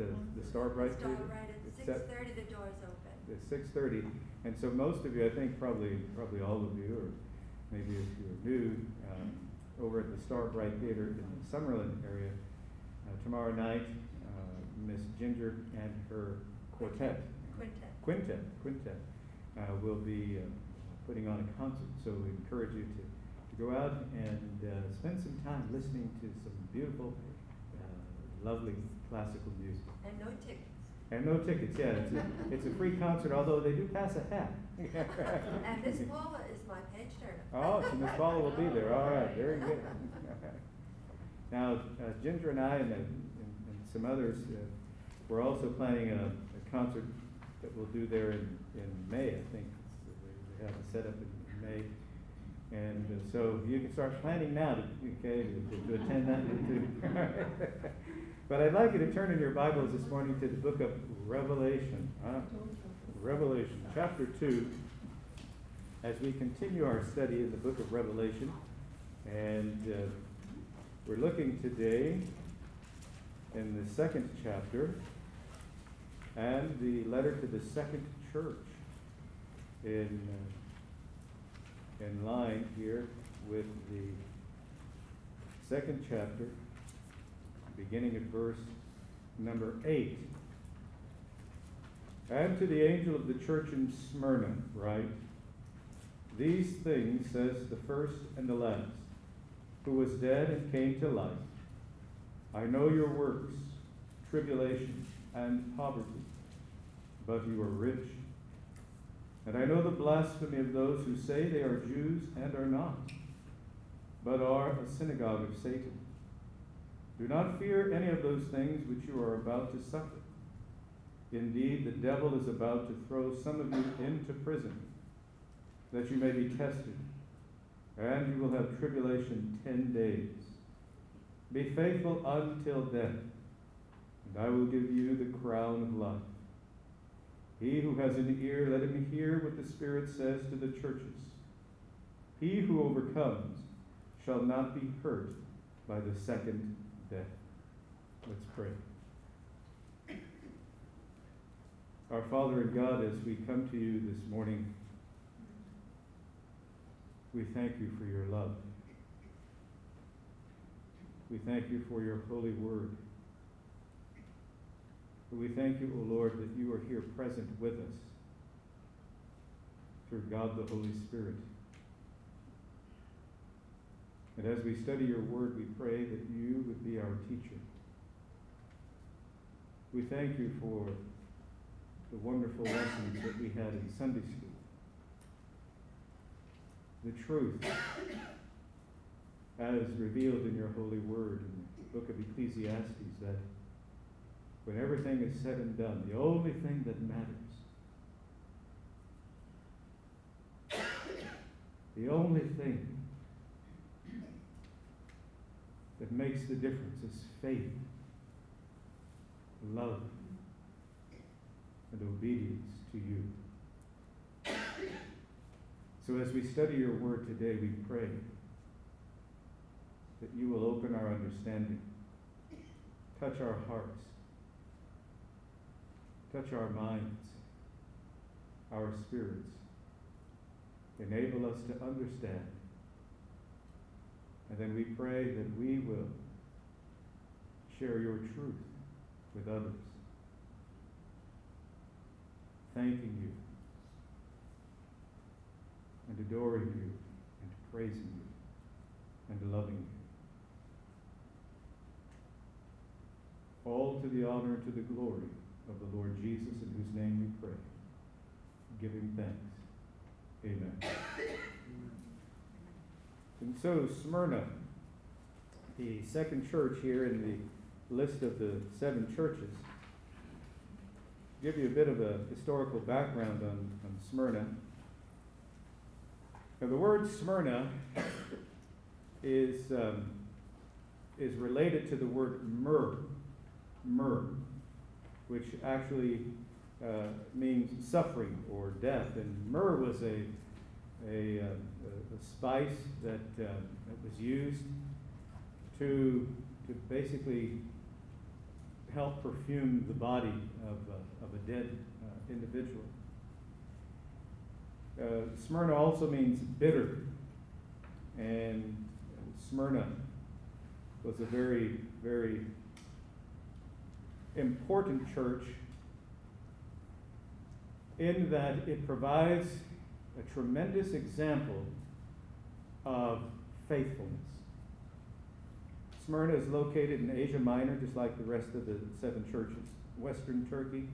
The, the Starbright Star Theater. right at It's six set- thirty, the doors open. Six thirty, and so most of you, I think probably, probably all of you, or maybe if you're new, um, over at the Starbright Theater in the Summerlin area, uh, tomorrow night, uh, Miss Ginger and her quartet. Quintet. Quintet, quintet, uh, will be, uh, putting on a concert, so we encourage you to, to go out and, uh, spend some time listening to some beautiful, uh, lovely classical music. And no tickets. And no tickets, yeah, it's a, it's a free concert, although they do pass a hat. And Miss Paula is my page turner. Oh, so Miss Paula will be there, all right, very good. Now, uh, Ginger and I and, uh, and, and some others, uh, we're also planning a, a concert that we'll do there in, in May, I think. They have it set up in May. And uh, so you can start planning now to, okay, to, to attend that too. But I'd like you to turn in your Bibles this morning to the book of Revelation. huh? Revelation, chapter two, as we continue our study in the book of Revelation. And uh, we're looking today in the second chapter and the letter to the second church in, uh, in line here with the second chapter, beginning at verse number eight. And to the angel of the church in Smyrna, write, These things says the first and the last, who was dead and came to life. I know your works, tribulation, and poverty, but you are rich. And I know the blasphemy of those who say they are Jews and are not, but are a synagogue of Satan. Do not fear any of those things which you are about to suffer. Indeed, the devil is about to throw some of you into prison, that you may be tested, and you will have tribulation ten days. Be faithful until death, and I will give you the crown of life. He who has an ear, let him hear what the Spirit says to the churches. He who overcomes shall not be hurt by the second. Let's pray. Our Father and God, as we come to you this morning, we thank you for your love. We thank you for your holy word. We thank you, O Lord, that you are here present with us through God the Holy Spirit. And as we study your word, we pray that you would be our teacher. We thank you for the wonderful lessons that we had in Sunday school. The truth as revealed in your holy word in the book of Ecclesiastes that when everything is said and done, the only thing that matters, the only thing that makes the difference is faith, love, and obedience to you. So as we study your word today, we pray that you will open our understanding, touch our hearts, touch our minds, our spirits, enable us to understand. And then we pray that we will share your truth with others, thanking you and adoring you and praising you and loving you. All to the honor and to the glory of the Lord Jesus, in whose name we pray. giving thanks. Amen. And so, Smyrna, the second church here in the list of the seven churches, give you a bit of a historical background on, on Smyrna. Now, the word Smyrna is, um, is related to the word myrrh, myrrh, which actually uh, means suffering or death. And myrrh was a, a, uh, a spice that, uh, that was used to, to basically help perfume the body of, uh, of a dead uh, individual. Uh, Smyrna also means bitter, and Smyrna was a very, very important church in that it provides a tremendous example of faithfulness. Smyrna is located in Asia Minor, just like the rest of the seven churches. Western Turkey,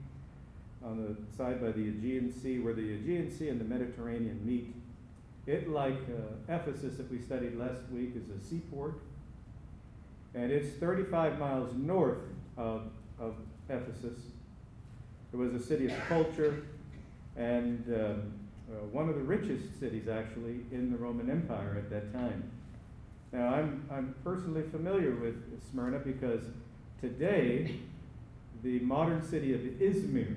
on the side by the Aegean Sea, where the Aegean Sea and the Mediterranean meet. It, like uh, Ephesus that we studied last week, is a seaport. And it's 35 miles north of, of Ephesus. It was a city of culture and um, uh, one of the richest cities, actually, in the Roman Empire at that time. Now, I'm, I'm personally familiar with Smyrna because today, the modern city of Izmir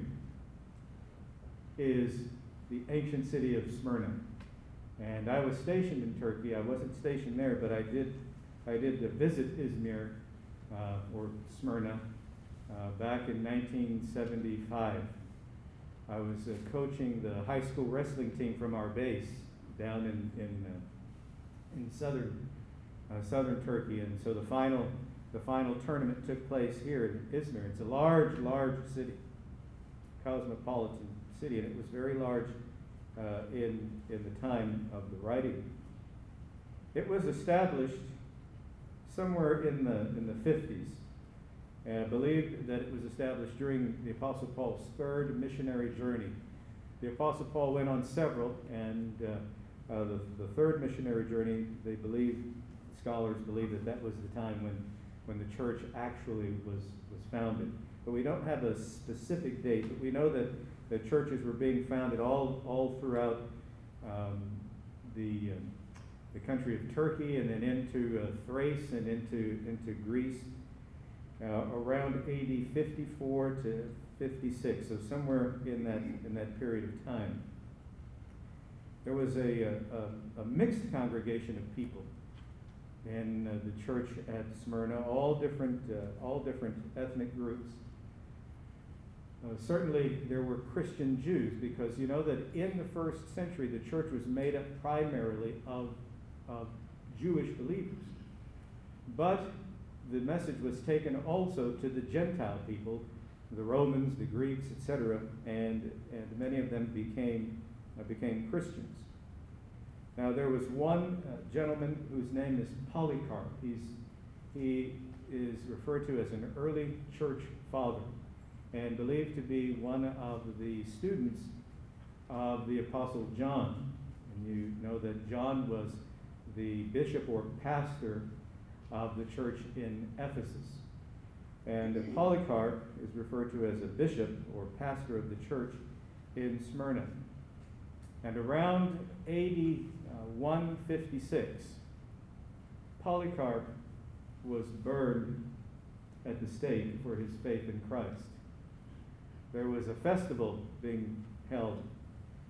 is the ancient city of Smyrna. And I was stationed in Turkey. I wasn't stationed there, but I did, I did visit Izmir uh, or Smyrna uh, back in 1975. I was uh, coaching the high school wrestling team from our base down in in, uh, in southern uh, southern Turkey, and so the final the final tournament took place here in Izmir. It's a large, large city, cosmopolitan city, and it was very large uh, in in the time of the writing. It was established somewhere in the in the 50s and I believe that it was established during the Apostle Paul's third missionary journey. The Apostle Paul went on several, and uh, uh, the, the third missionary journey, they believe, scholars believe that that was the time when, when the church actually was, was founded. But we don't have a specific date, but we know that the churches were being founded all, all throughout um, the, uh, the country of Turkey and then into uh, Thrace and into, into Greece uh, around AD 54 to 56, so somewhere in that, in that period of time. There was a, a, a mixed congregation of people in uh, the church at Smyrna, all different, uh, all different ethnic groups. Uh, certainly, there were Christian Jews because you know that in the first century, the church was made up primarily of, of Jewish believers. But the message was taken also to the Gentile people, the Romans, the Greeks, etc., and, and many of them became, uh, became Christians. Now, there was one uh, gentleman whose name is Polycarp. He's, he is referred to as an early church father and believed to be one of the students of the Apostle John. And you know that John was the bishop or pastor of the church in Ephesus. And Polycarp is referred to as a bishop or pastor of the church in Smyrna. And around AD uh, Uh, 156, Polycarp was burned at the stake for his faith in Christ. there was a festival being held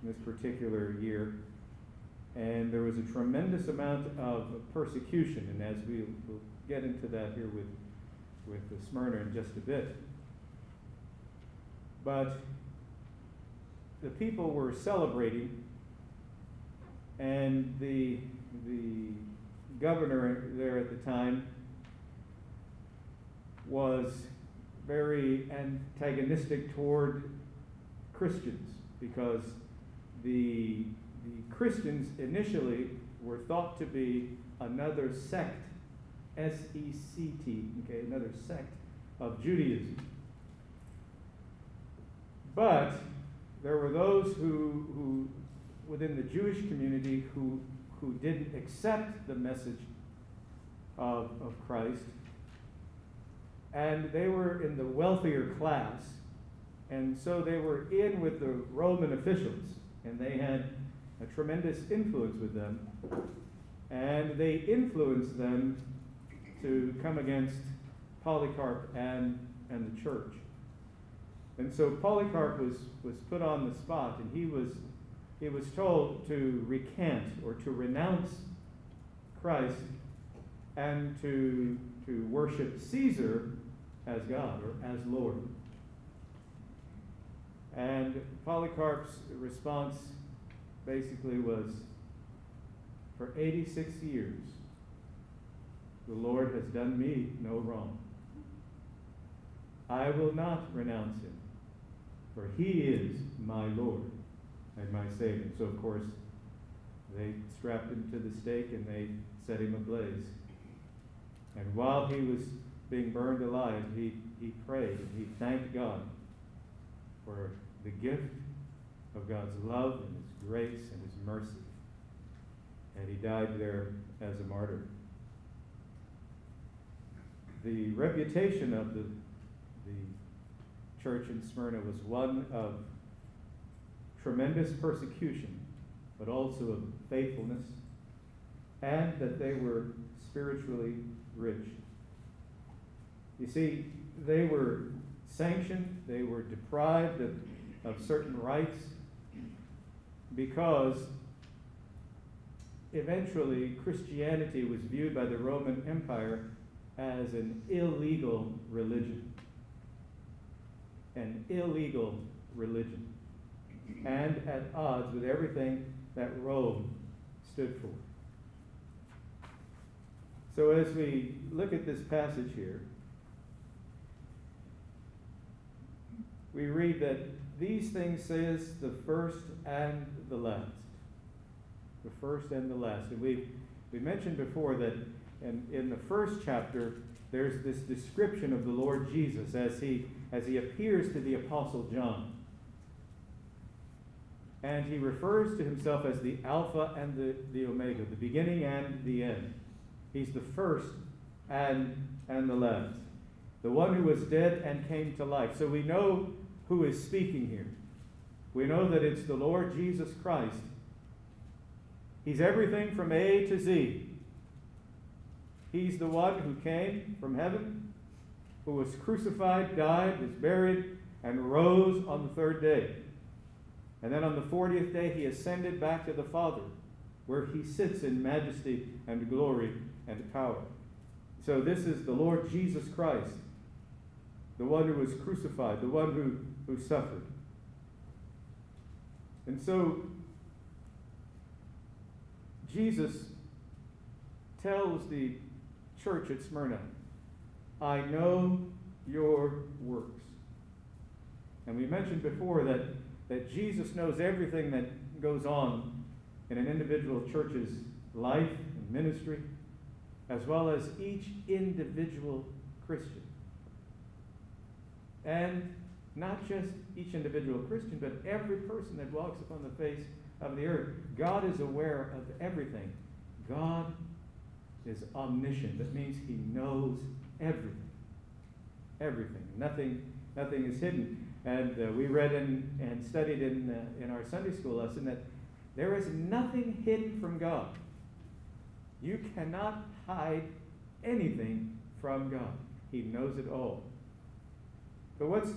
in this particular year, and there was a tremendous amount of persecution. And as we will get into that here with, with the Smyrna in just a bit. But the people were celebrating, and the, the governor there at the time was very antagonistic toward Christians because the, the Christians initially were thought to be another sect, S E C T, okay, another sect of Judaism. But there were those who, who within the Jewish community who, who didn't accept the message of, of Christ. And they were in the wealthier class. And so they were in with the Roman officials. And they had a tremendous influence with them. And they influenced them to come against Polycarp and, and the church. And so Polycarp was, was put on the spot, and he was, he was told to recant or to renounce Christ and to, to worship Caesar as God or as Lord. And Polycarp's response basically was For 86 years, the Lord has done me no wrong. I will not renounce him, for he is my Lord and my Savior. So, of course, they strapped him to the stake and they set him ablaze. And while he was being burned alive, he, he prayed and he thanked God for the gift of God's love and his grace and his mercy. And he died there as a martyr. The reputation of the, the church in Smyrna was one of tremendous persecution, but also of faithfulness, and that they were spiritually rich. You see, they were sanctioned, they were deprived of, of certain rights because eventually Christianity was viewed by the Roman Empire as an illegal religion. An illegal religion. And at odds with everything that Rome stood for. So as we look at this passage here, we read that these things says the first and the last. The first and the last. And we we mentioned before that in, in the first chapter, there's this description of the Lord Jesus as he as he appears to the Apostle John. And he refers to himself as the Alpha and the, the Omega, the beginning and the end. He's the first and, and the last, the one who was dead and came to life. So we know who is speaking here. We know that it's the Lord Jesus Christ. He's everything from A to Z. He's the one who came from heaven, who was crucified, died, was buried, and rose on the third day. And then on the 40th day, he ascended back to the Father, where he sits in majesty and glory and power. So this is the Lord Jesus Christ, the one who was crucified, the one who, who suffered. And so Jesus tells the church at Smyrna, I know your works. And we mentioned before that, that Jesus knows everything that goes on in an individual church's life and ministry, as well as each individual Christian. And not just each individual Christian, but every person that walks upon the face of the earth. God is aware of everything. God is omniscient. That means he knows everything. Everything. Nothing, nothing is hidden. And uh, we read in, and studied in, uh, in our Sunday school lesson that there is nothing hidden from God. You cannot hide anything from God. He knows it all. But what's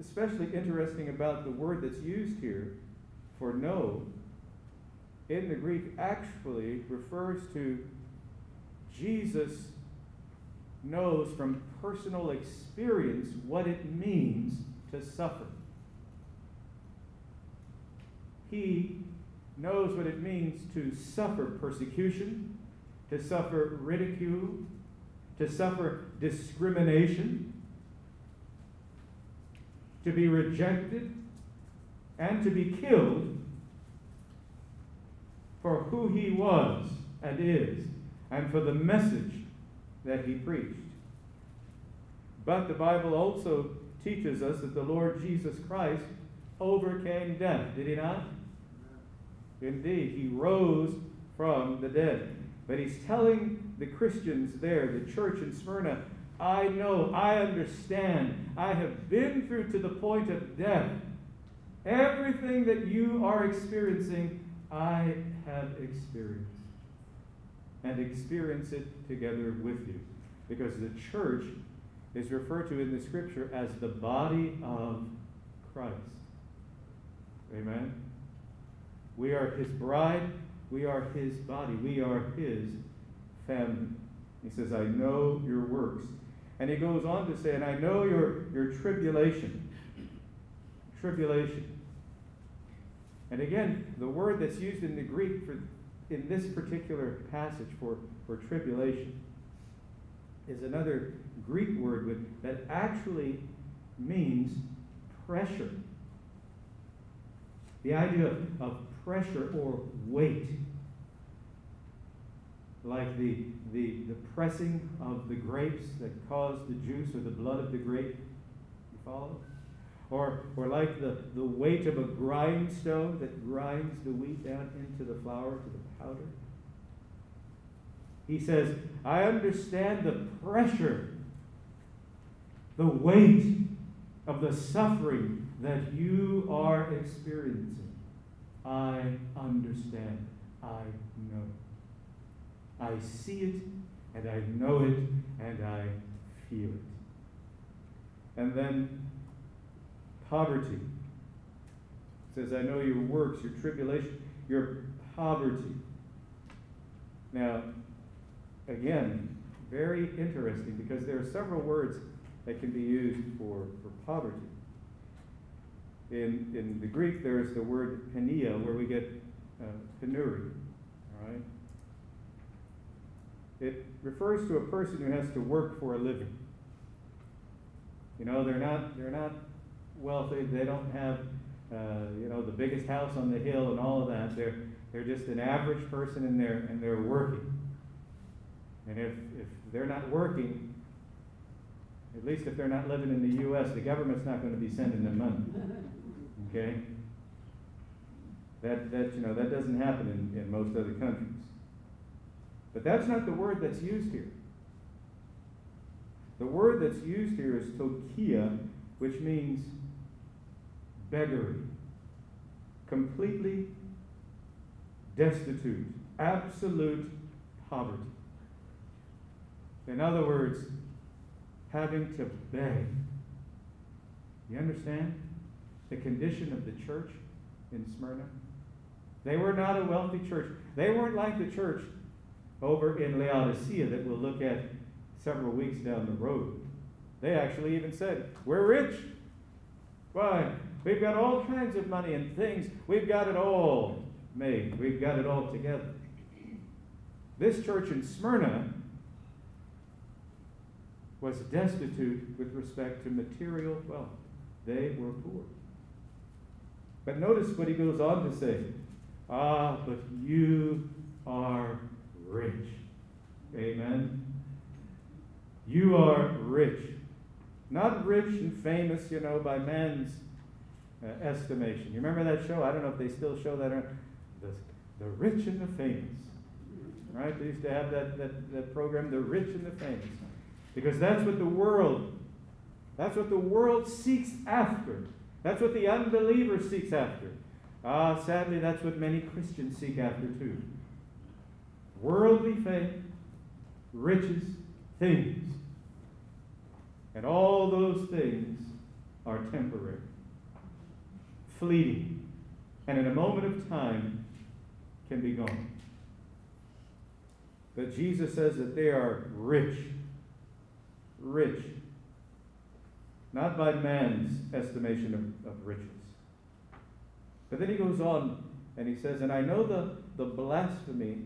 especially interesting about the word that's used here for know in the Greek actually refers to Jesus knows from personal experience what it means to suffer. He knows what it means to suffer persecution, to suffer ridicule, to suffer discrimination, to be rejected, and to be killed for who he was and is, and for the message that he preached. But the Bible also teaches us that the Lord Jesus Christ overcame death, did he not? Indeed, he rose from the dead. But he's telling the Christians there, the church in Smyrna, I know, I understand, I have been through to the point of death. Everything that you are experiencing, I have experienced. And experience it together with you. Because the church is referred to in the scripture as the body of Christ. Amen? We are his bride. We are his body. We are his family. He says, I know your works. And he goes on to say, and I know your, your tribulation. Tribulation. And again, the word that's used in the Greek for in this particular passage for, for tribulation is another Greek word that actually means pressure. The idea of, of pressure or weight. Like the, the, the pressing of the grapes that cause the juice or the blood of the grape. You follow? Or, or like the, the weight of a grindstone that grinds the wheat down into the flour, to the powder. He says, I understand the pressure, the weight of the suffering that you are experiencing. I understand. I know. I see it, and I know it, and I feel it. And then poverty. It says, I know your works, your tribulation, your poverty. Now, again, very interesting because there are several words that can be used for, for poverty. In, in the Greek, there's the word penia, where we get uh, penury. All right? It refers to a person who has to work for a living. You know, they're not, they're not wealthy. They don't have, uh, you know, the biggest house on the hill and all of that. They're, they're just an average person and they're, and they're working. And if, if they're not working, at least if they're not living in the U.S., the government's not going to be sending them money. Okay? That, that, you know, that doesn't happen in, in most other countries. But that's not the word that's used here. The word that's used here is ptocheia, which means beggary, completely destitute, absolute poverty. In other words, having to beg. You understand the condition of the church in Smyrna? They were not a wealthy church. They weren't like the church over in Laodicea that we'll look at several weeks down the road. They actually even said, We're rich. Why? We've got all kinds of money and things. We've got it all made. We've got it all together. This church in Smyrna was destitute with respect to material wealth. They were poor. But notice what he goes on to say. Ah, but you are rich. Amen. You are rich. Not rich and famous, you know, by man's uh, estimation. You remember that show? I don't know if they still show that. The, the rich and the famous. Right? They used to have that, that, that program, The Rich and the Famous. Because that's what the world, that's what the world seeks after. That's what the unbeliever seeks after. Ah, sadly, that's what many Christians seek after too. Worldly faith, riches, things. And all those things are temporary, fleeting, and in a moment of time can be gone. But Jesus says that they are rich, rich, not by man's estimation of, of riches. But then he goes on and he says, And I know the, the blasphemy.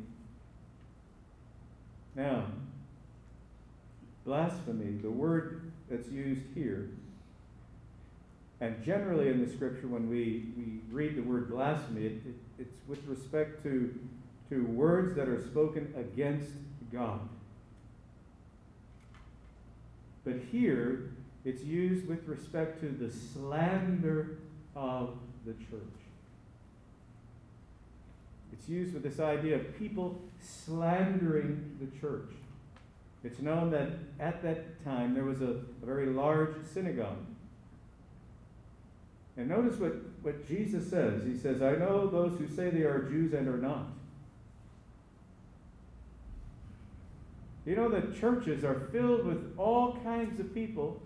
Now, blasphemy, the word that's used here, and generally in the scripture, when we, we read the word blasphemy, it, it, it's with respect to, to words that are spoken against God. But here, it's used with respect to the slander of the church. It's used with this idea of people slandering the church. It's known that at that time there was a, a very large synagogue. And notice what, what Jesus says. He says, I know those who say they are Jews and are not. You know that churches are filled with all kinds of people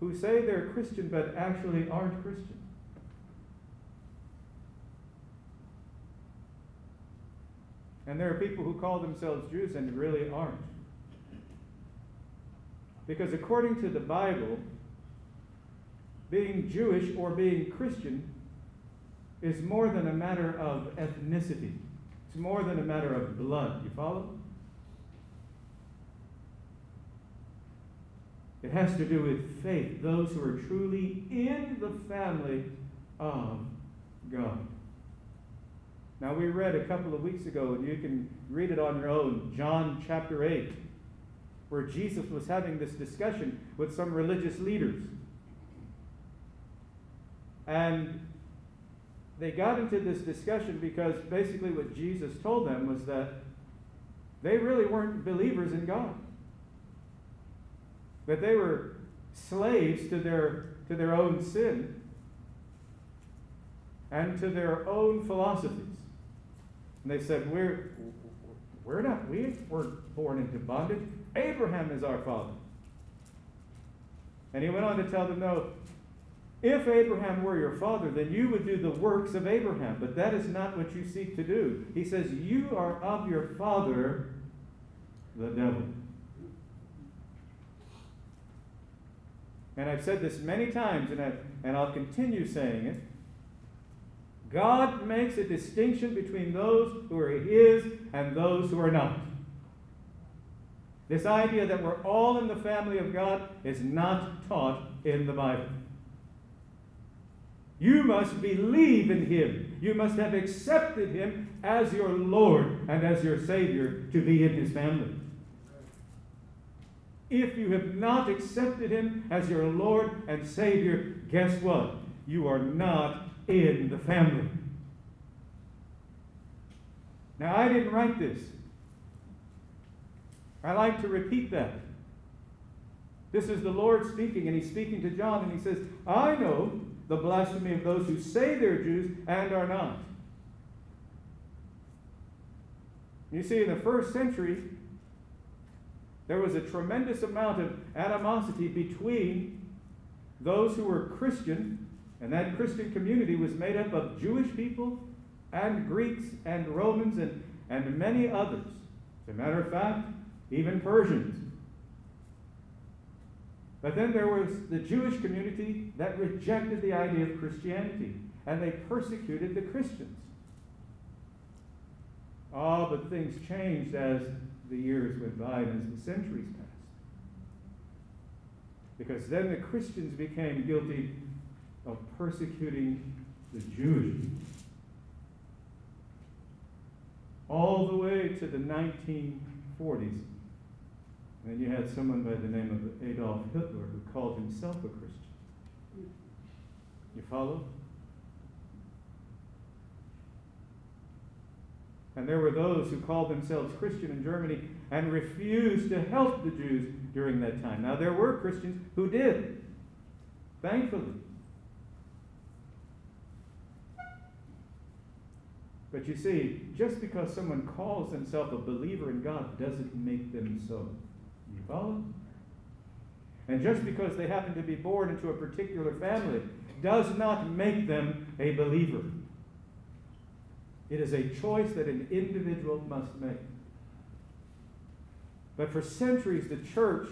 who say they're Christian but actually aren't Christian. And there are people who call themselves Jews and really aren't. Because according to the Bible, being Jewish or being Christian is more than a matter of ethnicity. It's more than a matter of blood. You follow? It has to do with faith, those who are truly in the family of God. Now, we read a couple of weeks ago, and you can read it on your own, John chapter 8, where Jesus was having this discussion with some religious leaders. And they got into this discussion because basically what Jesus told them was that they really weren't believers in God. That they were slaves to their, to their own sin and to their own philosophies. And they said, We're, we're not, we weren't born into bondage. Abraham is our father. And he went on to tell them, No, if Abraham were your father, then you would do the works of Abraham. But that is not what you seek to do. He says, You are of your father, the devil. And I've said this many times, and, I, and I'll continue saying it. God makes a distinction between those who are His and those who are not. This idea that we're all in the family of God is not taught in the Bible. You must believe in Him. You must have accepted Him as your Lord and as your Savior to be in His family. If you have not accepted Him as your Lord and Savior, guess what? You are not in the family. Now, I didn't write this. I like to repeat that. This is the Lord speaking, and He's speaking to John, and He says, I know the blasphemy of those who say they're Jews and are not. You see, in the first century, there was a tremendous amount of animosity between those who were Christian, and that Christian community was made up of Jewish people and Greeks and Romans and, and many others. As a matter of fact, even Persians. But then there was the Jewish community that rejected the idea of Christianity, and they persecuted the Christians. Oh, but things changed as the years went by and as the centuries passed. Because then the Christians became guilty of persecuting the Jewish people. All the way to the 1940s. And you had someone by the name of Adolf Hitler who called himself a Christian. You follow? And there were those who called themselves Christian in Germany and refused to help the Jews during that time. Now, there were Christians who did, thankfully. But you see, just because someone calls themselves a believer in God doesn't make them so. You follow? And just because they happen to be born into a particular family does not make them a believer. It is a choice that an individual must make. But for centuries, the church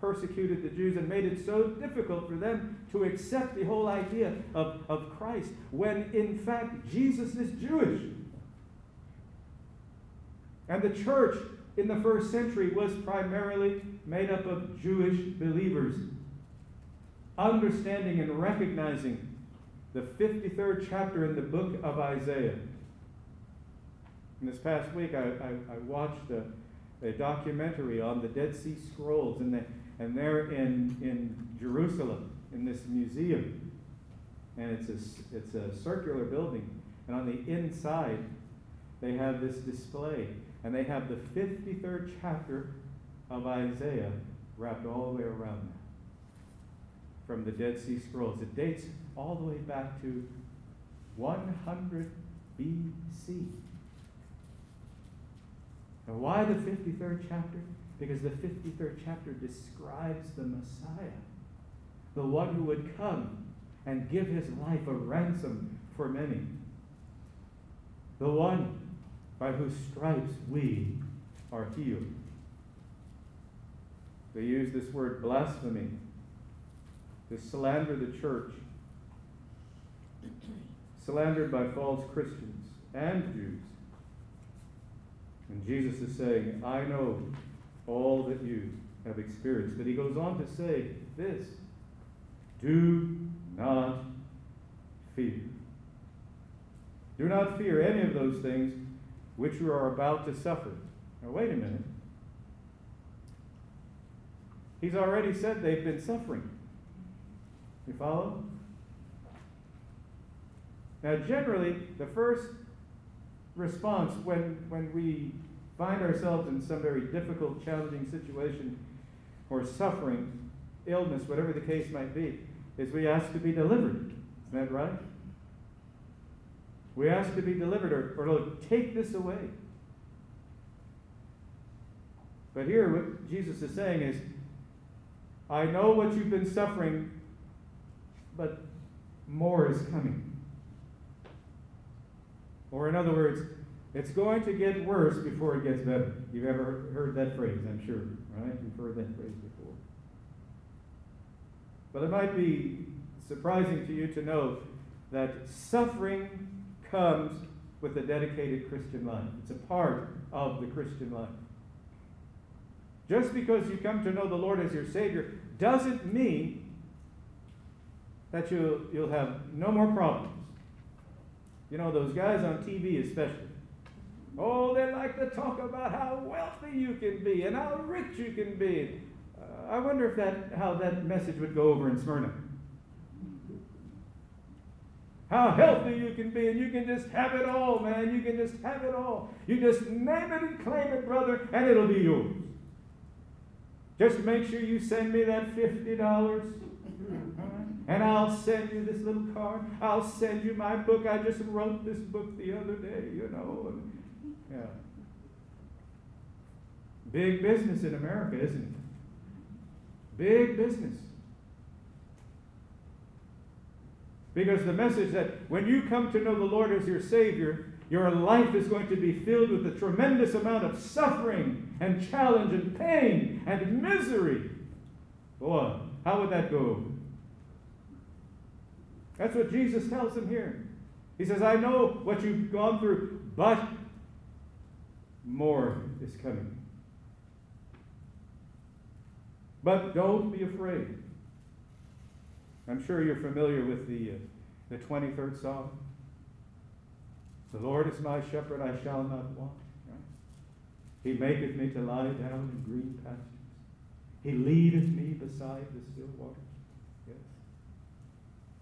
persecuted the Jews and made it so difficult for them to accept the whole idea of, of Christ, when in fact Jesus is Jewish. And the church in the first century was primarily made up of Jewish believers, understanding and recognizing the 53rd chapter in the book of Isaiah. And this past week, I, I, I watched a, a, documentary on the Dead Sea Scrolls, and, the, and they're in, in Jerusalem in this museum. And it's a, it's a circular building. And on the inside, they have this display. And they have the 53rd chapter of Isaiah wrapped all the way around that from the Dead Sea Scrolls. It dates all the way back to 100 BC. And why the 53rd chapter? Because the 53rd chapter describes the Messiah, the one who would come and give his life a ransom for many, the one by whose stripes we are healed. They use this word blasphemy to slander the church, slandered by false Christians and Jews. And Jesus is saying, I know all that you have experienced. But he goes on to say this do not fear. Do not fear any of those things which you are about to suffer. Now, wait a minute. He's already said they've been suffering. You follow? Now, generally, the first response when, when we find ourselves in some very difficult, challenging situation or suffering, illness, whatever the case might be, is we ask to be delivered. Isn't that right? We ask to be delivered or, or to take this away. But here, what Jesus is saying is, I know what you've been suffering, but more is coming. Or, in other words, it's going to get worse before it gets better. You've ever heard that phrase, I'm sure, right? You've heard that phrase before. But it might be surprising to you to know that suffering comes with a dedicated Christian life. It's a part of the Christian life. Just because you come to know the Lord as your Savior doesn't mean that you'll, you'll have no more problems. You know, those guys on TV, especially. Oh, they like to talk about how wealthy you can be and how rich you can be. Uh, I wonder if that how that message would go over in Smyrna. How healthy you can be, and you can just have it all, man. You can just have it all. You just name it and claim it, brother, and it'll be yours. Just make sure you send me that fifty dollars and I'll send you this little card. I'll send you my book. I just wrote this book the other day, you know. And, yeah. Big business in America, isn't it? Big business. Because the message that when you come to know the Lord as your Savior, your life is going to be filled with a tremendous amount of suffering and challenge and pain and misery. Boy, how would that go that's what Jesus tells him here. He says, I know what you've gone through, but more is coming. But don't be afraid. I'm sure you're familiar with the, uh, the 23rd Psalm. The Lord is my shepherd, I shall not want. Right? He maketh me to lie down in green pastures. He leadeth me beside the still waters.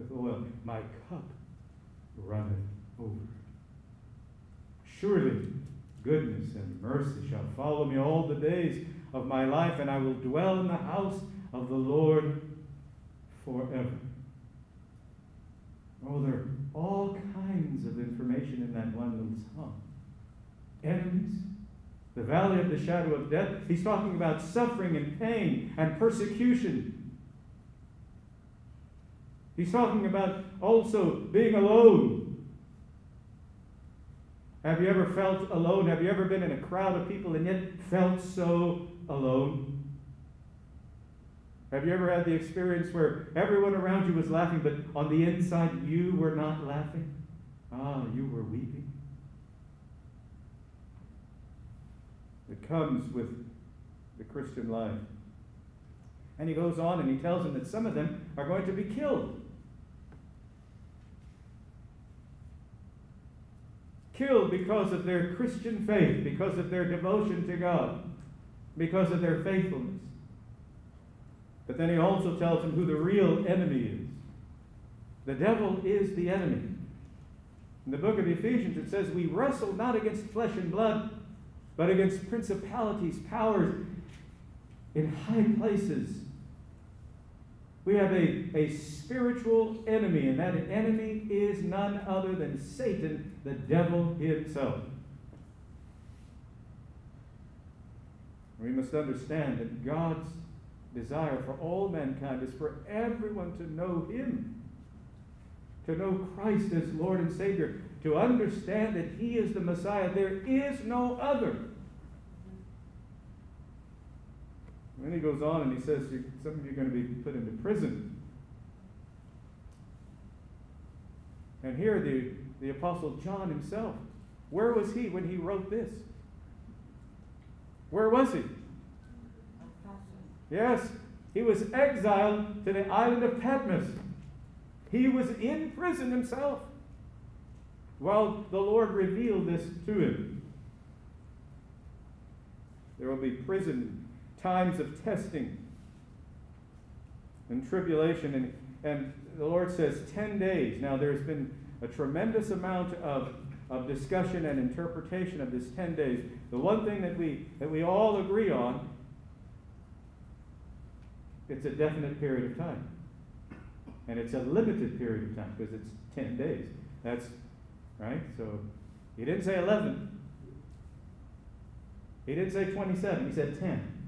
with oil, my cup runneth over. Surely goodness and mercy shall follow me all the days of my life, and I will dwell in the house of the Lord forever. Oh, there are all kinds of information in that one little song. Enemies, the valley of the shadow of death. He's talking about suffering and pain and persecution. He's talking about also being alone. Have you ever felt alone? Have you ever been in a crowd of people and yet felt so alone? Have you ever had the experience where everyone around you was laughing, but on the inside you were not laughing? Ah, you were weeping. It comes with the Christian life. And he goes on and he tells them that some of them are going to be killed. Killed because of their Christian faith, because of their devotion to God, because of their faithfulness. But then he also tells them who the real enemy is. The devil is the enemy. In the book of Ephesians, it says, We wrestle not against flesh and blood, but against principalities, powers in high places. We have a, a spiritual enemy, and that enemy is none other than Satan, the devil himself. We must understand that God's desire for all mankind is for everyone to know Him, to know Christ as Lord and Savior, to understand that He is the Messiah. There is no other. And then he goes on and he says, Some of you are going to be put into prison. And here, the, the Apostle John himself, where was he when he wrote this? Where was he? Yes, he was exiled to the island of Patmos. He was in prison himself while the Lord revealed this to him. There will be prison times of testing and tribulation, and, and the Lord says 10 days. Now, there's been a tremendous amount of, of discussion and interpretation of this 10 days. The one thing that we, that we all agree on it's a definite period of time. And it's a limited period of time because it's 10 days. That's right? So he didn't say 11. He didn't say 27. He said 10.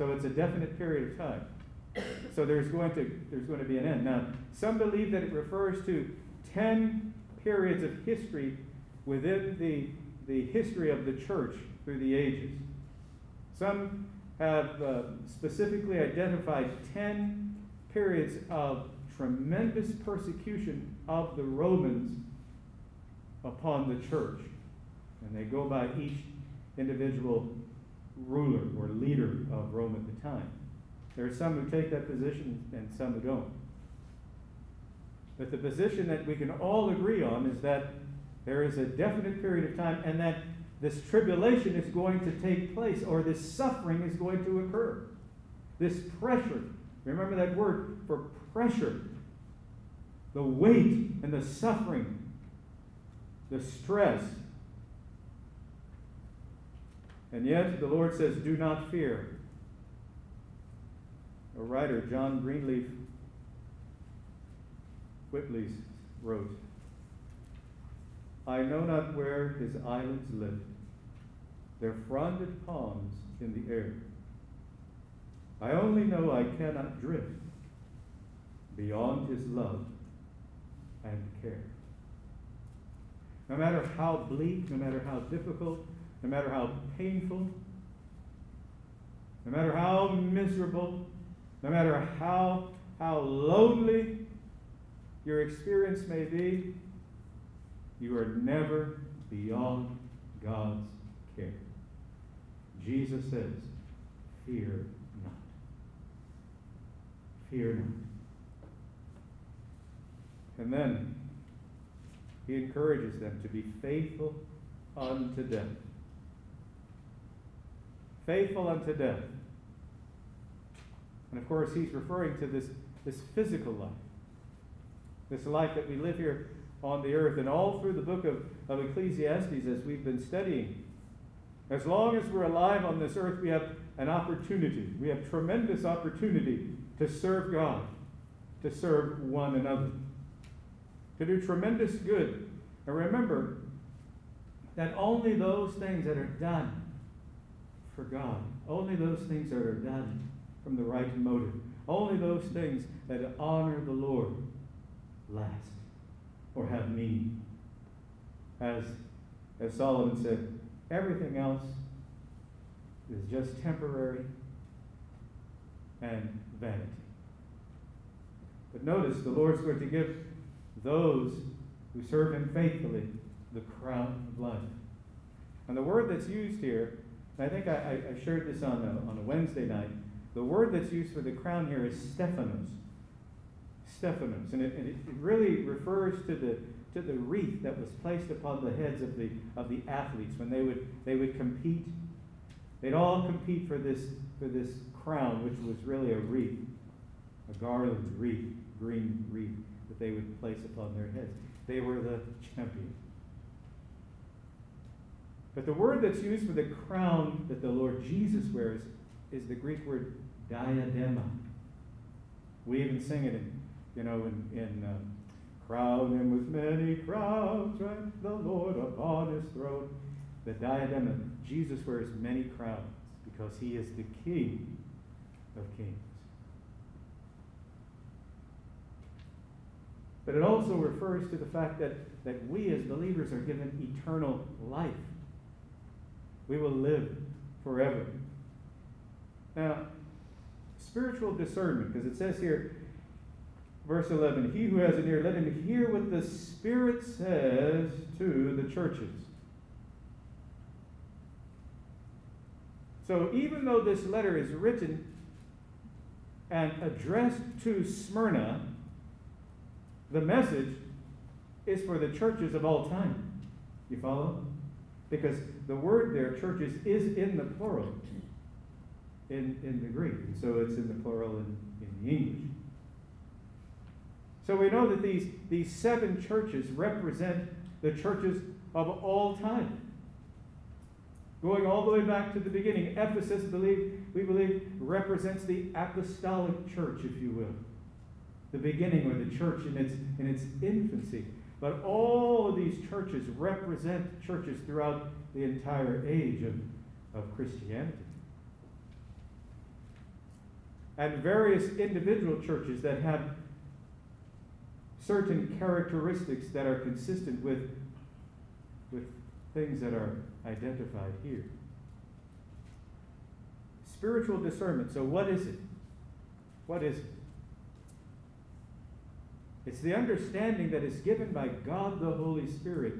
So it's a definite period of time. So there's going to there's going to be an end. Now, some believe that it refers to 10 periods of history within the the history of the church through the ages. Some have uh, specifically identified 10 periods of tremendous persecution of the Romans upon the church. And they go by each individual ruler or leader of Rome at the time. There are some who take that position and some who don't. But the position that we can all agree on is that there is a definite period of time and that this tribulation is going to take place or this suffering is going to occur. This pressure. Remember that word for pressure. The weight and the suffering, the stress. And yet the Lord says, Do not fear. A writer, John Greenleaf Whittier, wrote, I know not where his eyelids lift, their fronded palms in the air. I only know I cannot drift beyond his love and care. No matter how bleak, no matter how difficult, no matter how painful, no matter how miserable, no matter how, how lonely your experience may be, you are never beyond God's care. Jesus says, Fear not. Fear not. And then he encourages them to be faithful unto death. Faithful unto death. And of course, he's referring to this this physical life, this life that we live here on the earth, and all through the book of, of Ecclesiastes as we've been studying. As long as we're alive on this earth, we have an opportunity. We have tremendous opportunity to serve God, to serve one another, to do tremendous good. And remember that only those things that are done for God, only those things that are done from the right motive, only those things that honor the Lord last or have meaning. As, as Solomon said, everything else is just temporary and vanity. But notice the Lord's going to give those who serve Him faithfully the crown of life. And the word that's used here, I think I, I shared this on a, on a Wednesday night, the word that's used for the crown here is Stephanos. Stephanos. And it, and it really refers to the, to the wreath that was placed upon the heads of the, of the athletes when they would, they would compete. They'd all compete for this, for this crown, which was really a wreath, a garland wreath, green wreath that they would place upon their heads. They were the champions. But the word that's used for the crown that the Lord Jesus wears is the Greek word diadema. We even sing it in, you know, in, in um, crown him with many crowns, right? The Lord upon his throne. The diadema. Jesus wears many crowns because he is the King of kings. But it also refers to the fact that, that we as believers are given eternal life. We will live forever. Now, spiritual discernment, because it says here, verse 11, He who has an ear, let him hear what the Spirit says to the churches. So, even though this letter is written and addressed to Smyrna, the message is for the churches of all time. You follow? Because the word there, churches, is in the plural in, in the Greek. So it's in the plural in, in the English. So we know that these, these seven churches represent the churches of all time. Going all the way back to the beginning, Ephesus, believe, we believe, represents the apostolic church, if you will. The beginning or the church in its, in its infancy. But all of these churches represent churches throughout the entire age of, of Christianity. And various individual churches that have certain characteristics that are consistent with, with things that are identified here. Spiritual discernment. So, what is it? What is it? It's the understanding that is given by God the Holy Spirit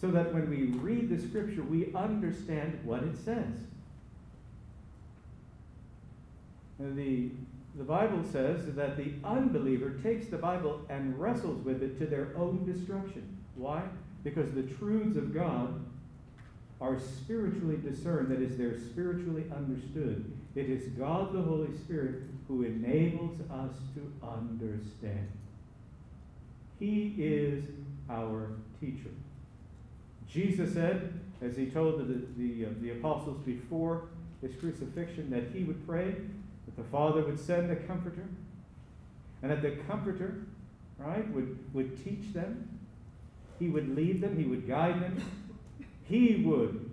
so that when we read the scripture, we understand what it says. The, the Bible says that the unbeliever takes the Bible and wrestles with it to their own destruction. Why? Because the truths of God are spiritually discerned, that is, they're spiritually understood. It is God the Holy Spirit who enables us to understand. He is our teacher. Jesus said, as he told the, the, uh, the apostles before his crucifixion, that he would pray that the Father would send a comforter, and that the comforter, right, would, would teach them, he would lead them, he would guide them, he would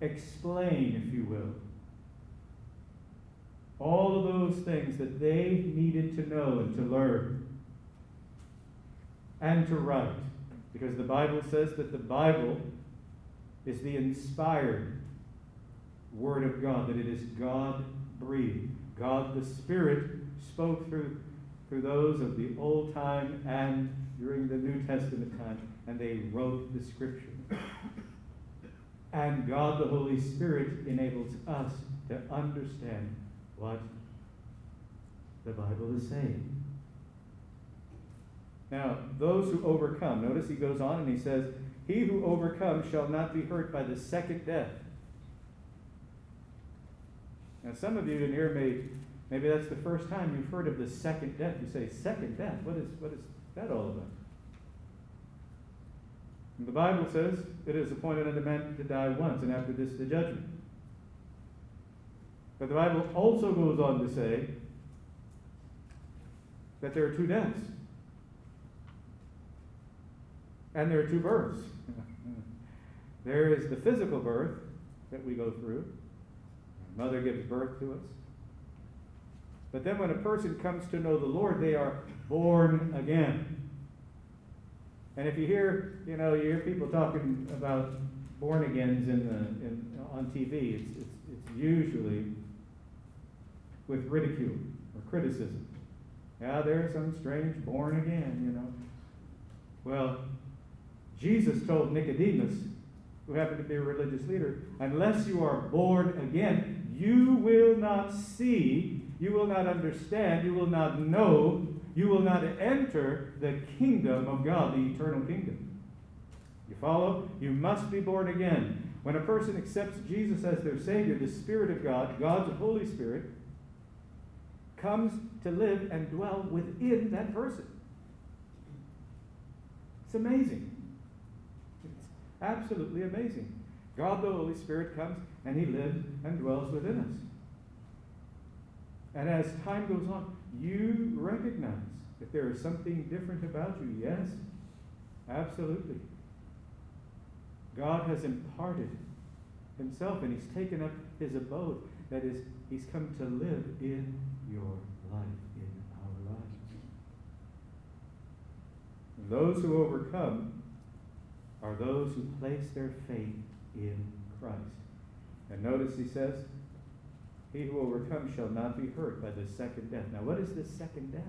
explain, if you will, all of those things that they needed to know and to learn and to write. Because the Bible says that the Bible is the inspired Word of God, that it is God breathed. God the Spirit spoke through, through those of the old time and during the New Testament time, and they wrote the Scripture. And God the Holy Spirit enables us to understand what the Bible is saying. Now, those who overcome, notice he goes on and he says, He who overcomes shall not be hurt by the second death. Now, some of you in here may, Maybe that's the first time you've heard of the second death. You say, second death? What is, what is that all about? And the Bible says it is appointed unto man to die once, and after this the judgment. But the Bible also goes on to say that there are two deaths. And there are two births. there is the physical birth that we go through. Mother gives birth to us. But then when a person comes to know the Lord, they are born again. And if you hear, you know, you hear people talking about born agains in the, in, on TV, it's, it's, it's usually with ridicule or criticism. Yeah, there's some strange born again, you know. Well, Jesus told Nicodemus, who happened to be a religious leader, unless you are born again, you will not see, you will not understand, you will not know, you will not enter the kingdom of God, the eternal kingdom. You follow? You must be born again. When a person accepts Jesus as their Savior, the Spirit of God, God's Holy Spirit, comes to live and dwell within that person. It's amazing. It's absolutely amazing. God the Holy Spirit comes and He lives and dwells within us. And as time goes on, you recognize that there is something different about you. Yes, absolutely. God has imparted Himself and He's taken up His abode. That is, He's come to live in your life, in our lives. And those who overcome are those who place their faith in Christ. And notice He says, He who overcomes shall not be hurt by the second death. Now, what is this second death?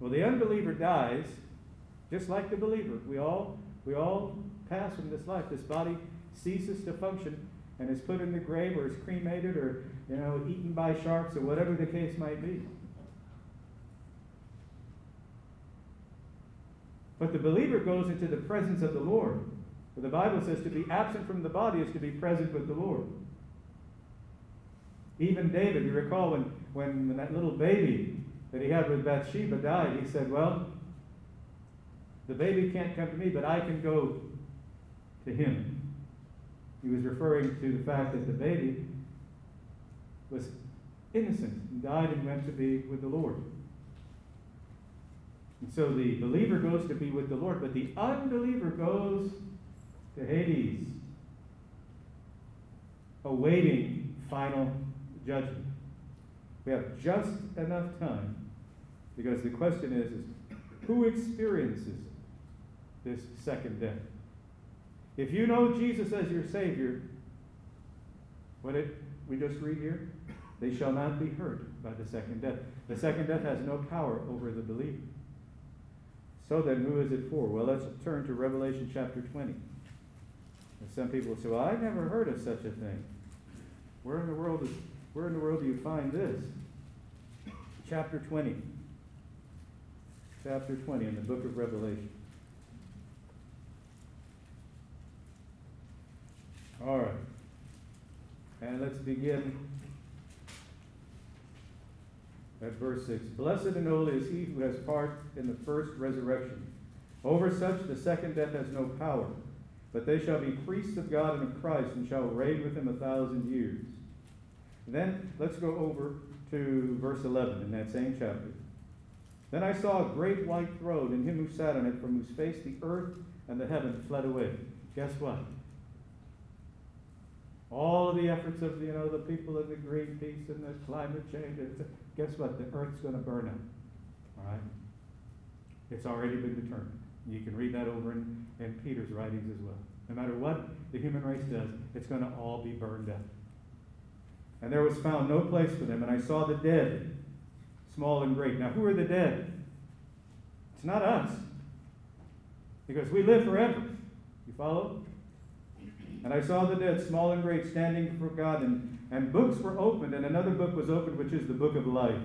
Well, the unbeliever dies just like the believer. We all, we all pass from this life. This body ceases to function and is put in the grave or is cremated or you know eaten by sharks or whatever the case might be. But the believer goes into the presence of the Lord. For the Bible says to be absent from the body is to be present with the Lord. Even David, you recall when, when, that little baby that he had with Bathsheba died, he said, Well, the baby can't come to me, but I can go to him. He was referring to the fact that the baby was innocent and died and went to be with the Lord. And so the believer goes to be with the Lord, but the unbeliever goes to Hades, awaiting final judgment. We have just enough time because the question is, is who experiences this second death? If you know Jesus as your Savior, what did we just read here? They shall not be hurt by the second death. The second death has no power over the believer. So then, who is it for? Well, let's turn to Revelation chapter 20. And some people say, well, I've never heard of such a thing. Where in the world is, where in the world do you find this? Chapter 20. Chapter 20 in the book of Revelation. All right. And let's begin at verse 6. Blessed and holy is he who has part in the first resurrection. Over such the second death has no power, but they shall be priests of God and of Christ and shall reign with him a thousand years. Then let's go over to verse 11 in that same chapter. Then I saw a great white throne and him who sat on it, from whose face the earth and the heaven fled away. Guess what? All of the efforts of you know the people of the Greenpeace and the climate change. Guess what? The Earth's going to burn up. All right. It's already been determined. You can read that over in, in Peter's writings as well. No matter what the human race does, it's going to all be burned up. And there was found no place for them. And I saw the dead, small and great. Now, who are the dead? It's not us, because we live forever. You follow? And I saw the dead, small and great, standing before God, and, and books were opened, and another book was opened, which is the book of life.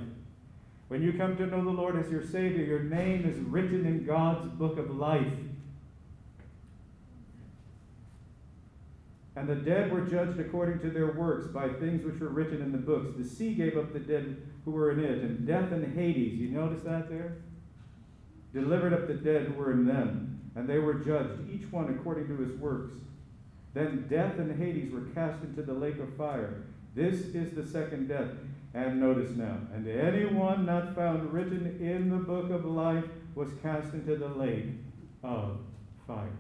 When you come to know the Lord as your Savior, your name is written in God's book of life. And the dead were judged according to their works by things which were written in the books. The sea gave up the dead who were in it, and death and Hades, you notice that there? Delivered up the dead who were in them, and they were judged, each one according to his works. Then death and Hades were cast into the lake of fire. This is the second death. And notice now, and anyone not found written in the book of life was cast into the lake of fire.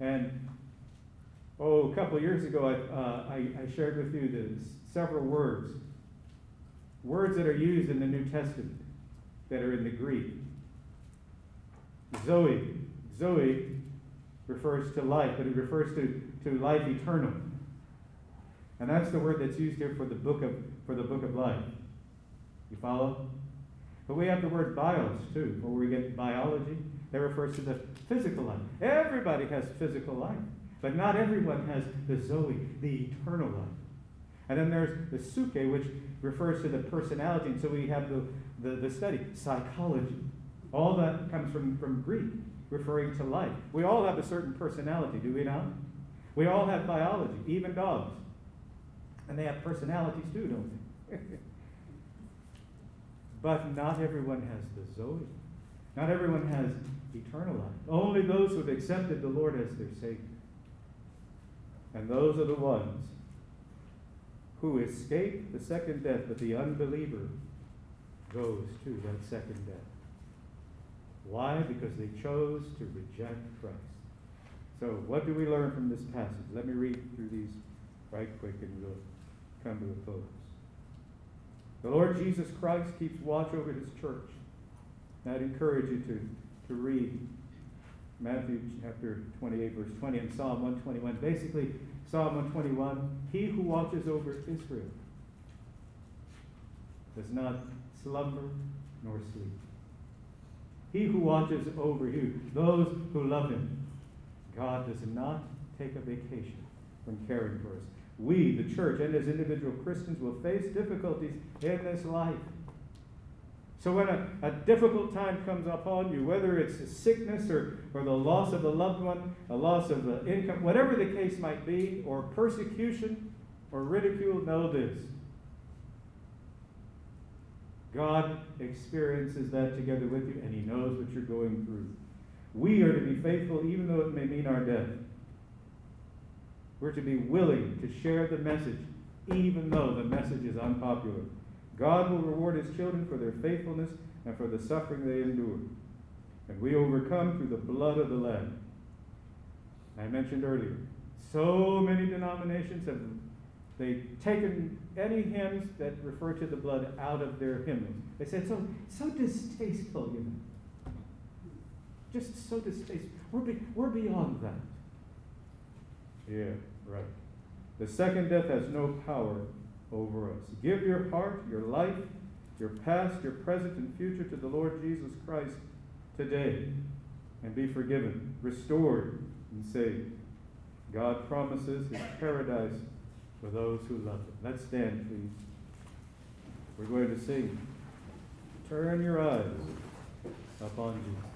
and oh, a couple years ago, I, uh, I, I, shared with you the several words, words that are used in the New Testament that are in the Greek. Zoe, Zoe refers to life, but it refers to, to life eternal. And that's the word that's used here for the book of for the book of life. You follow? But we have the word bios too, where we get biology. That refers to the physical life. Everybody has physical life, but not everyone has the Zoe, the eternal life. And then there's the suke, which refers to the personality. And so we have the, the, the study, psychology. All that comes from, from Greek, referring to life. We all have a certain personality, do we not? We all have biology, even dogs. And they have personalities too, don't they? but not everyone has the Zoe. Not everyone has eternal life. Only those who have accepted the Lord as their Savior. And those are the ones who escape the second death, but the unbeliever goes to that second death. Why? Because they chose to reject Christ. So, what do we learn from this passage? Let me read through these right quick and we'll come to a close. The Lord Jesus Christ keeps watch over his church. I'd encourage you to, to read Matthew chapter 28, verse 20, and Psalm 121. Basically, Psalm 121 He who watches over Israel does not slumber nor sleep. He who watches over you, those who love him, God does not take a vacation from caring for us. We, the church, and as individual Christians, will face difficulties in this life. So when a, a difficult time comes upon you, whether it's a sickness or, or the loss of a loved one, a loss of the income, whatever the case might be, or persecution or ridicule, know this. God experiences that together with you, and He knows what you're going through. We are to be faithful even though it may mean our death. We're to be willing to share the message even though the message is unpopular. God will reward his children for their faithfulness and for the suffering they endure. And we overcome through the blood of the Lamb. I mentioned earlier, so many denominations have they taken any hymns that refer to the blood out of their hymns. They said so so distasteful, you know. Just so distasteful. We're, be, we're beyond that. Yeah, right. The second death has no power over us. Give your heart, your life, your past, your present, and future to the Lord Jesus Christ today and be forgiven, restored, and saved. God promises his paradise for those who love him. Let's stand, please. We're going to sing. Turn your eyes upon Jesus.